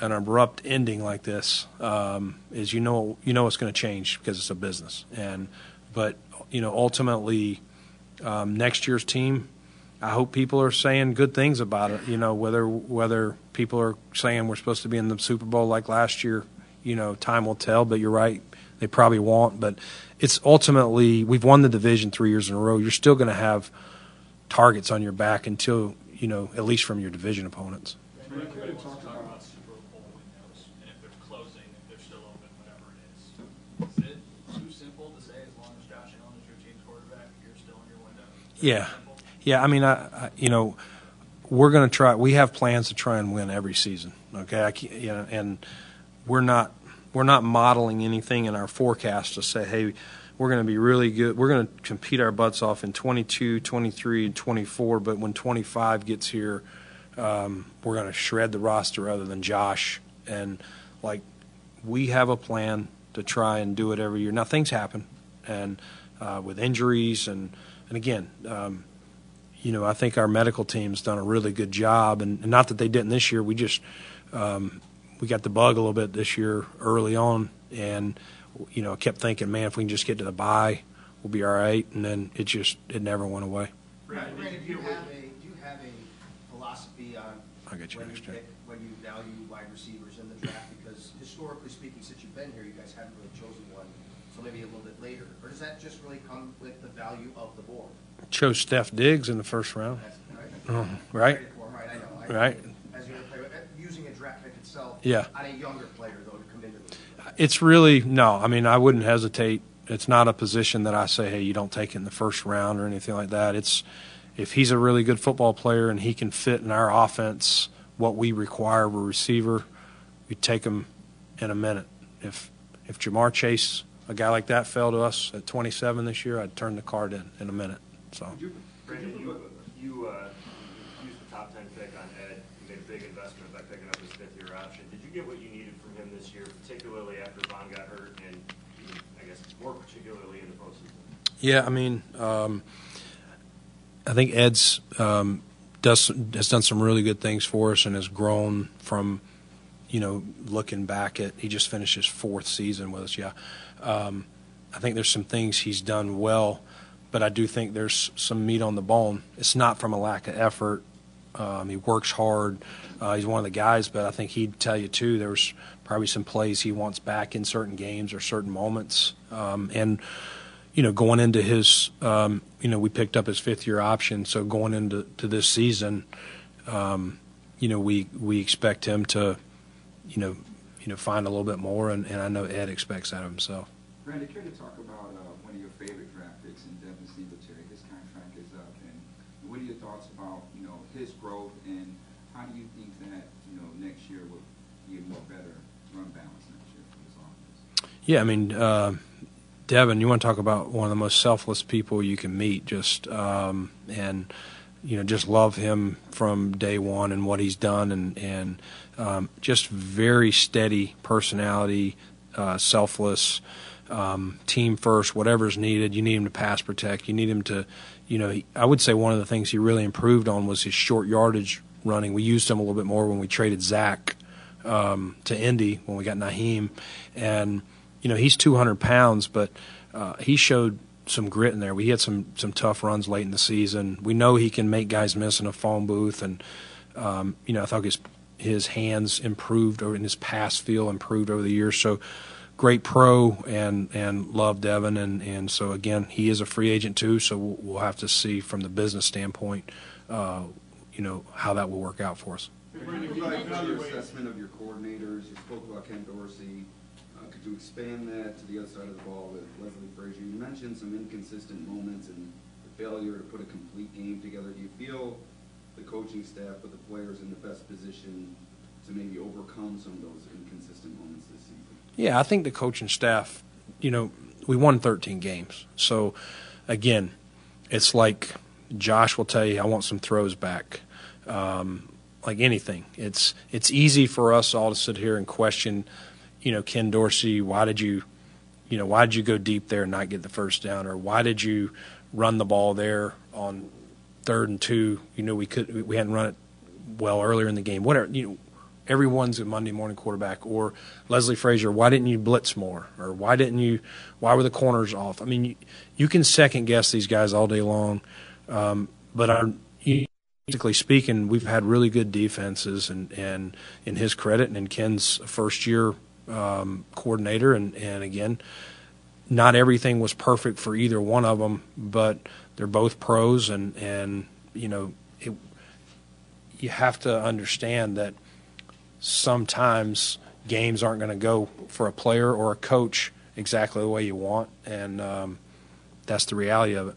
an abrupt ending like this. Um, is you know you know it's going to change because it's a business, and but you know ultimately um, next year's team. I hope people are saying good things about it. You know whether whether people are saying we're supposed to be in the Super Bowl like last year. You know time will tell, but you're right. They probably won't, but it's ultimately we've won the division three years in a row. You're still going to have targets on your back until you know at least from your division opponents. Yeah, yeah. I mean, I, I you know, we're going to try. We have plans to try and win every season. Okay, I you know, and we're not we're not modeling anything in our forecast to say, hey, we're going to be really good. We're going to compete our butts off in 22, 23, and 24. But when 25 gets here, um, we're going to shred the roster other than Josh. And like, we have a plan to try and do it every year. Now things happen, and uh, with injuries and and again, um, you know, I think our medical team's done a really good job, and, and not that they didn't this year. We just um, we got the bug a little bit this year early on, and you know, I kept thinking, man, if we can just get to the bye, we'll be all right. And then it just it never went away. Brandon, do you have a do you have a philosophy on I get you when you next year. pick, when you value wide receivers in the draft? Because historically speaking, since you've been here, you guys haven't really chosen one, so maybe a little bit later. Or does that just really come with the value of the board? I Chose Steph Diggs in the first round. Right? Traded for right? I know. I- Right. As you're play, uh, using a draft pick itself. Yeah. On a younger player though to come into the league. It's really no. I mean, I wouldn't hesitate. It's not a position that I say, hey, you don't take in the first round or anything like that. It's if he's a really good football player and he can fit in our offense, what we require of a receiver, we take him in a minute. If if Ja'Marr Chase, a guy like that, fell to us at 27 this year, I'd turn the card in in a minute. So. Brandon, you, you, uh, top ten pick on Ed, you made a big investment by picking up his fifth year option. Did you get what you needed from him this year, particularly after Von got hurt and I guess, more particularly in the postseason? Yeah, I mean, um, I think Ed's um, does has done some really good things for us and has grown from, you know, looking back at he just finished his fourth season with us. Yeah, um, I think there's some things he's done well, but I do think there's some meat on the bone. It's not from a lack of effort. Um, he works hard. Uh, he's one of the guys, but I think he'd tell you too. There's probably some plays he wants back in certain games or certain moments, um, and you know, going into his, um, you know, we picked up his fifth year option. So going into to this season, um, you know, we we expect him to, you know, you know, find a little bit more, and, and I know Ed expects that of himself. Brandon, care to talk about uh, one of your favorite draft picks in Devin Singletary? His contract is up, and what are your thoughts about you know his growth, and how do you think that you know next year will be a more better run balance next year for this offense? Yeah, I mean, uh, Devin, you want to talk about one of the most selfless people you can meet, just um, and you know, just love him from day one and what he's done, and and um, just very steady personality, uh, selfless, um, team first. Whatever's needed, you need him to pass protect. You need him to, you know, he, I would say one of the things he really improved on was his short yardage running. We used him a little bit more when we traded Zach um, to Indy when we got Nyheim, and you know he's 200 pounds, but uh, he showed some grit in there. We had some some tough runs late in the season. We know he can make guys miss in a phone booth, and um, you know I thought his his hands improved over and his pass feel improved over the years. So great pro and and love Devin, and and so again he is a free agent too. So we'll, we'll have to see from the business standpoint, uh, you know how that will work out for us. Brandon, you your assessment of your coordinators? You spoke about Ken Dorsey. You expand that to the other side of the ball with Leslie Frazier? You mentioned some inconsistent moments and the failure to put a complete game together. Do you feel the coaching staff put the players in the best position to maybe overcome some of those inconsistent moments this season? Yeah, I think the coaching staff, you know, we won 13 games. So, again, it's like Josh will tell you, I want some throws back. Um, like anything, it's it's easy for us all to sit here and question, you know, Ken Dorsey, why did you, you know, why did you go deep there and not get the first down, or why did you run the ball there on third and two? You know, we could we hadn't run it well earlier in the game. Whatever, you know, everyone's a Monday morning quarterback. Or Leslie Frazier, why didn't you blitz more? Or why didn't you? Why were the corners off? I mean, you, you can second guess these guys all day long, um, but our, basically speaking, we've had really good defenses, and and in his credit, and in Ken's first year um, coordinator, and and again, not everything was perfect for either one of them, but they're both pros, and and you know, it, you have to understand that sometimes games aren't going to go for a player or a coach exactly the way you want, and um, that's the reality of it.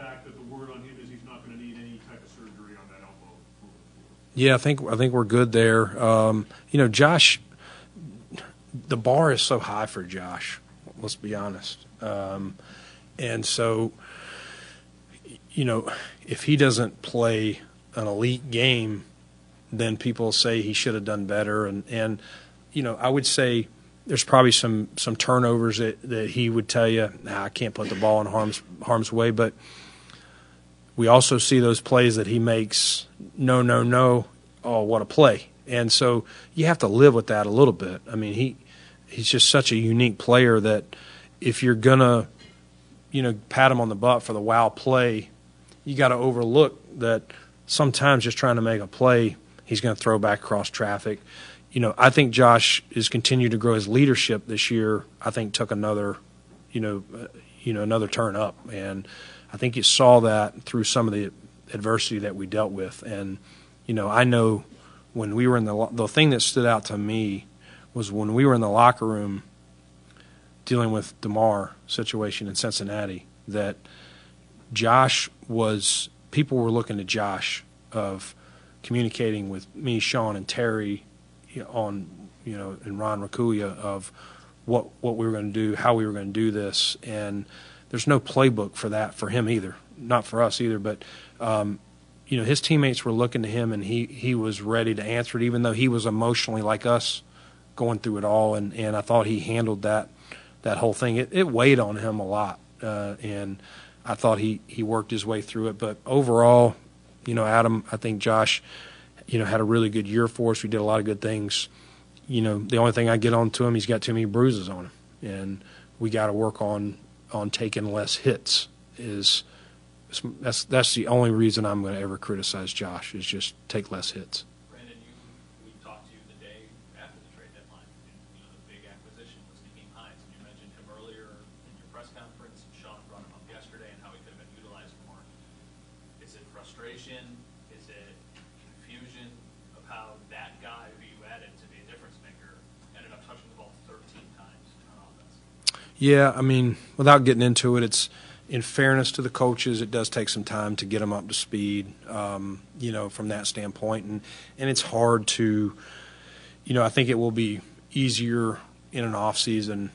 Fact that the word on him is he's not going to need any type of surgery on that elbow? Yeah, I think I think we're good there. Um, you know, Josh, the bar is so high for Josh. Let's be honest. Um, and so, you know, if he doesn't play an elite game, then people say he should have done better. And and you know, I would say there's probably some some turnovers that, that he would tell you, nah, I can't put the ball in harm's harm's way. But we also see those plays that he makes. No, no, no. Oh, what a play! And so you have to live with that a little bit. I mean, he he's just such a unique player that if you're gonna, you know, pat him on the butt for the wow play, you got to overlook that sometimes just trying to make a play, he's going to throw back across traffic. You know, I think Josh is continued to grow his leadership this year. I think took another, you know, uh, you know, another turn up, and I think you saw that through some of the adversity that we dealt with. And you know, I know when we were in the the thing that stood out to me was when we were in the locker room dealing with Damar situation in Cincinnati that Josh was people were looking to Josh of communicating with me, Sean, and Terry on you know and Ron Raccuia of what what we were going to do, how we were going to do this, and there's no playbook for that for him either, not for us either. But um, you know his teammates were looking to him, and he he was ready to answer it, even though he was emotionally like us, going through it all, and and I thought he handled that that whole thing. It, it weighed on him a lot, uh, and I thought he he worked his way through it. But overall, you know, Adam, I think Josh, you know, had a really good year for us. We did a lot of good things. You know, the only thing I get on to him, he's got too many bruises on him, and we got to work on on taking less hits. Is that's that's the only reason I'm going to ever criticize Josh is just take less hits. Brandon, you, we talked to you the day after Is it confusion of how that guy who you added to be a difference maker ended up touching the ball 13 times on offense? Yeah, I mean, without getting into it, it's in fairness to the coaches, it does take some time to get them up to speed. Um, you know, from that standpoint, and and it's hard to, you know, I think it will be easier in an off season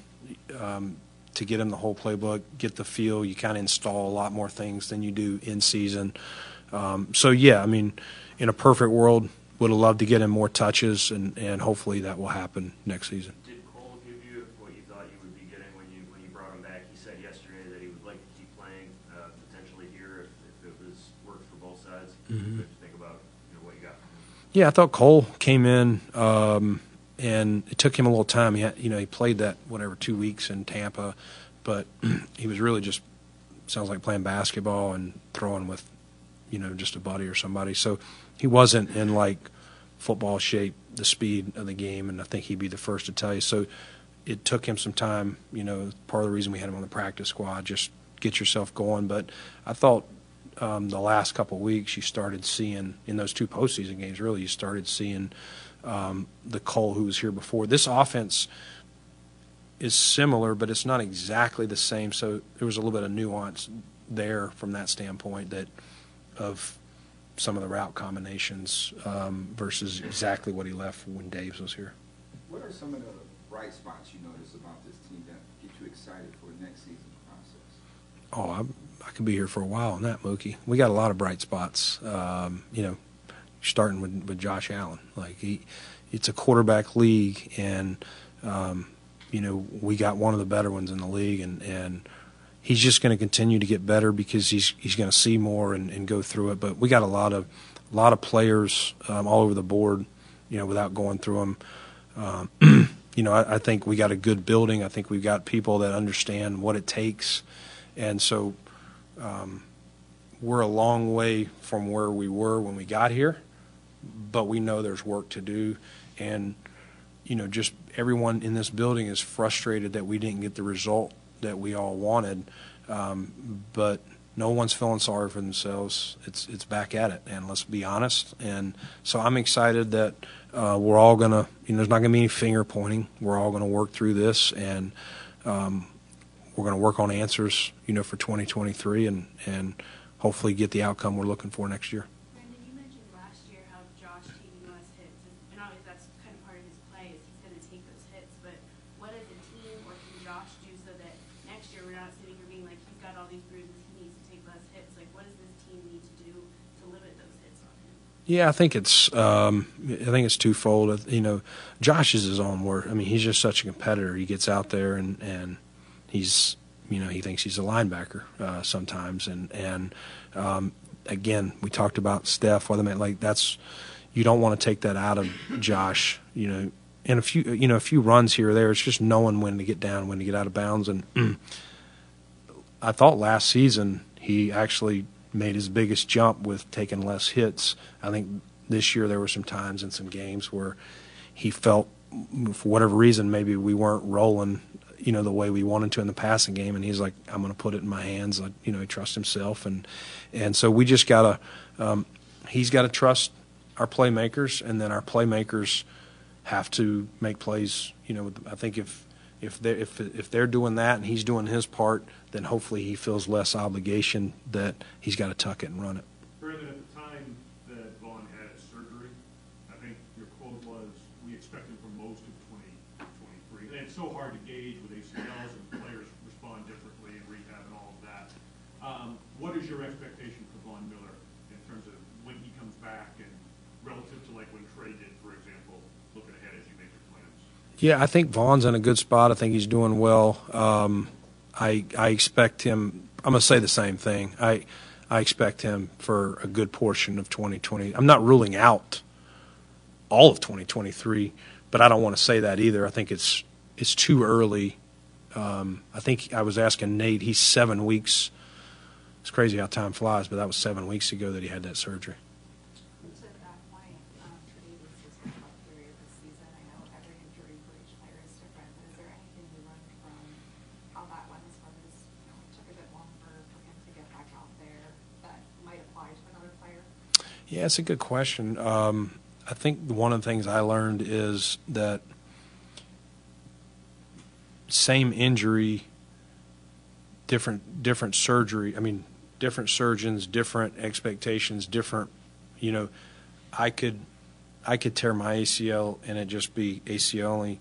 um, to get them the whole playbook, get the feel. You kind of install a lot more things than you do in season. Um, so yeah, I mean, in a perfect world, would have loved to get him more touches, and and hopefully that will happen next season. Did Cole give you what you thought you would be getting when you, when you brought him back? He said yesterday that he would like to keep playing, uh, potentially here if, if it was, worked for both sides. Mhm. What did you think about, you know, what you got? Yeah, I thought Cole came in, um, and it took him a little time. He had, you know, he played that whatever two weeks in Tampa, but he was really just sounds like playing basketball and throwing with, you know, just a buddy or somebody. So he wasn't in like football shape, the speed of the game, and I think he'd be the first to tell you. So it took him some time. You know, part of the reason we had him on the practice squad, just get yourself going. But I thought um, the last couple of weeks you started seeing in those two postseason games. Really, you started seeing um, the Cole who was here before. This offense is similar, but it's not exactly the same. So there was a little bit of nuance there from that standpoint that of some of the route combinations um, versus exactly what he left when Daves was here. What are some of the bright spots you notice about this team that get you excited for next season's process? Oh, I, I could be here for a while on that, Mookie. We got a lot of bright spots. Um, you know, starting with, with Josh Allen. Like he, it's a quarterback league, and um, you know we got one of the better ones in the league, and and he's just going to continue to get better because he's he's going to see more and, and go through it. But we got a lot of a lot of players um, all over the board. You know, without going through them. Um, you know, I, I think we got a good building. I think we've got people that understand what it takes, and so um, we're a long way from where we were when we got here, but we know there's work to do, and you know, just everyone in this building is frustrated that we didn't get the result that we all wanted, um, but no one's feeling sorry for themselves. It's it's back at it, and let's be honest. And so I'm excited that uh, we're all gonna, you know, there's not gonna be any finger pointing. We're all gonna work through this, and um, we're gonna work on answers, you know, for 2023, and and hopefully get the outcome we're looking for next year. Brandon, you mentioned last year how Josh taking less hits, and, obviously that's kind of part of his play is he's going to take those hits. But what as a team, or can Josh do so that next year we're not sitting here being like he's got all these bruises, he needs to take less hits? Like, what does this team need to do to limit those hits on him? Yeah, I think it's um, I think it's twofold. You know, Josh is his own worst. I mean, he's just such a competitor. He gets out there and and he's you know he thinks he's a linebacker uh, sometimes. And and um, again, we talked about Steph. Whether like that's you don't want to take that out of Josh. You know, and a few you know a few runs here or there. It's just knowing when to get down, when to get out of bounds. And I thought last season he actually made his biggest jump with taking less hits. I think this year there were some times in some games where he felt, for whatever reason, maybe we weren't rolling, you know, the way we wanted to in the passing game, and he's like, "I'm going to put it in my hands." Like, you know, he trusts himself, and and so we just gotta, um, he's got to trust our playmakers, and then our playmakers have to make plays. You know, I think if if they if if they're doing that and he's doing his part, then hopefully he feels less obligation that he's got to tuck it and run it. Brandon, at the time that Von had his surgery, I think your quote was, "We expected for most of 2023." And it's so hard to gauge with ACLs and players respond differently in rehab and all of that. Um, what is your expectation for Von Miller in terms of when he comes back and relative to like when Trey did, for example, looking ahead as you make your plans? Yeah, I think Von's in a good spot. I think he's doing well. Um, I I expect him. I'm gonna say the same thing. I I expect him for a good portion of 2020. I'm not ruling out all of 2023, but I don't want to say that either. I think it's it's too early. Um, I think I was asking Nate. He's seven weeks. It's crazy how time flies, but that was seven weeks ago that he had that surgery. Yeah, it's a good question. Um, I think one of the things I learned is that same injury, different different surgery. I mean, different surgeons, different expectations, different. You know, I could I could tear my ACL and it just be ACL only.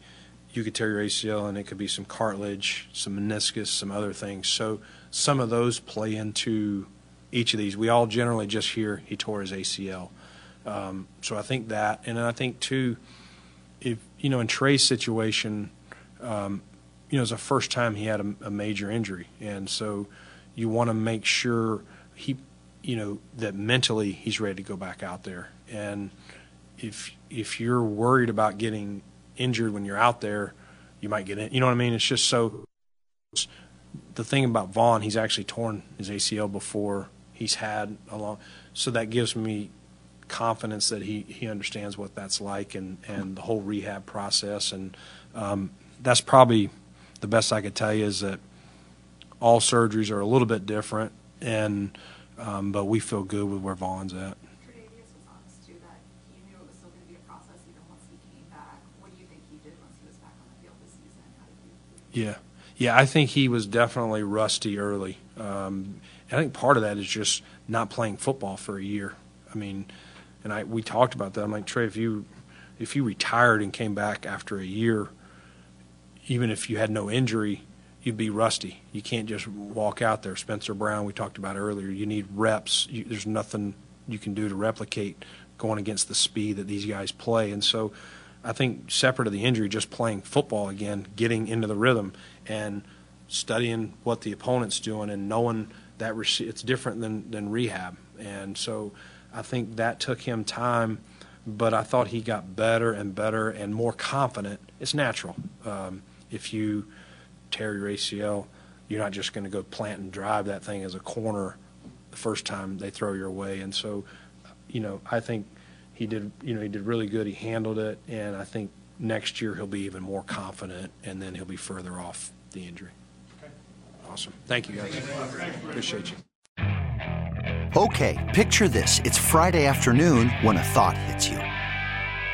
You could tear your ACL and it could be some cartilage, some meniscus, some other things. So some of those play into each of these. We all generally just hear he tore his ACL. Um, so I think that, and I think too, if you know, in Trey's situation, um, you know, it's the first time he had a, a major injury, and so you want to make sure he, you know, that mentally he's ready to go back out there. And if if you're worried about getting injured when you're out there, you might get in. You know what I mean? It's just so. The thing about Von, he's actually torn his ACL before he's had a long, so that gives me confidence that he, he understands what that's like and, and the whole rehab process. And um, that's probably the best I could tell you is that all surgeries are a little bit different, and um, but we feel good with where Von's at. Tre'Davious was honest too, that he knew it was still gonna be a process even once he came back. What do you think he did once he was back on the field this season? How did you? Yeah, yeah, I think he was definitely rusty early. Um, I think part of that is just not playing football for a year. I mean, and I we talked about that. I'm like Trey, if you if you retired and came back after a year, even if you had no injury, you'd be rusty. You can't just walk out there. Spencer Brown, we talked about earlier. You need reps. You, there's nothing you can do to replicate going against the speed that these guys play. And so, I think separate of the injury, just playing football again, getting into the rhythm, and studying what the opponent's doing and knowing that it's different than than rehab. And so I think that took him time, but I thought he got better and better and more confident. It's natural. Um, if you tear your ACL, you're not just going to go plant and drive that thing as a corner the first time they throw your way. And so, you know, I think he did. You know, he did really good. He handled it, and I think next year he'll be even more confident, and then he'll be further off the injury. Okay. Awesome. Thank you, guys. Appreciate you. Okay, picture this. It's Friday afternoon when a thought hits you.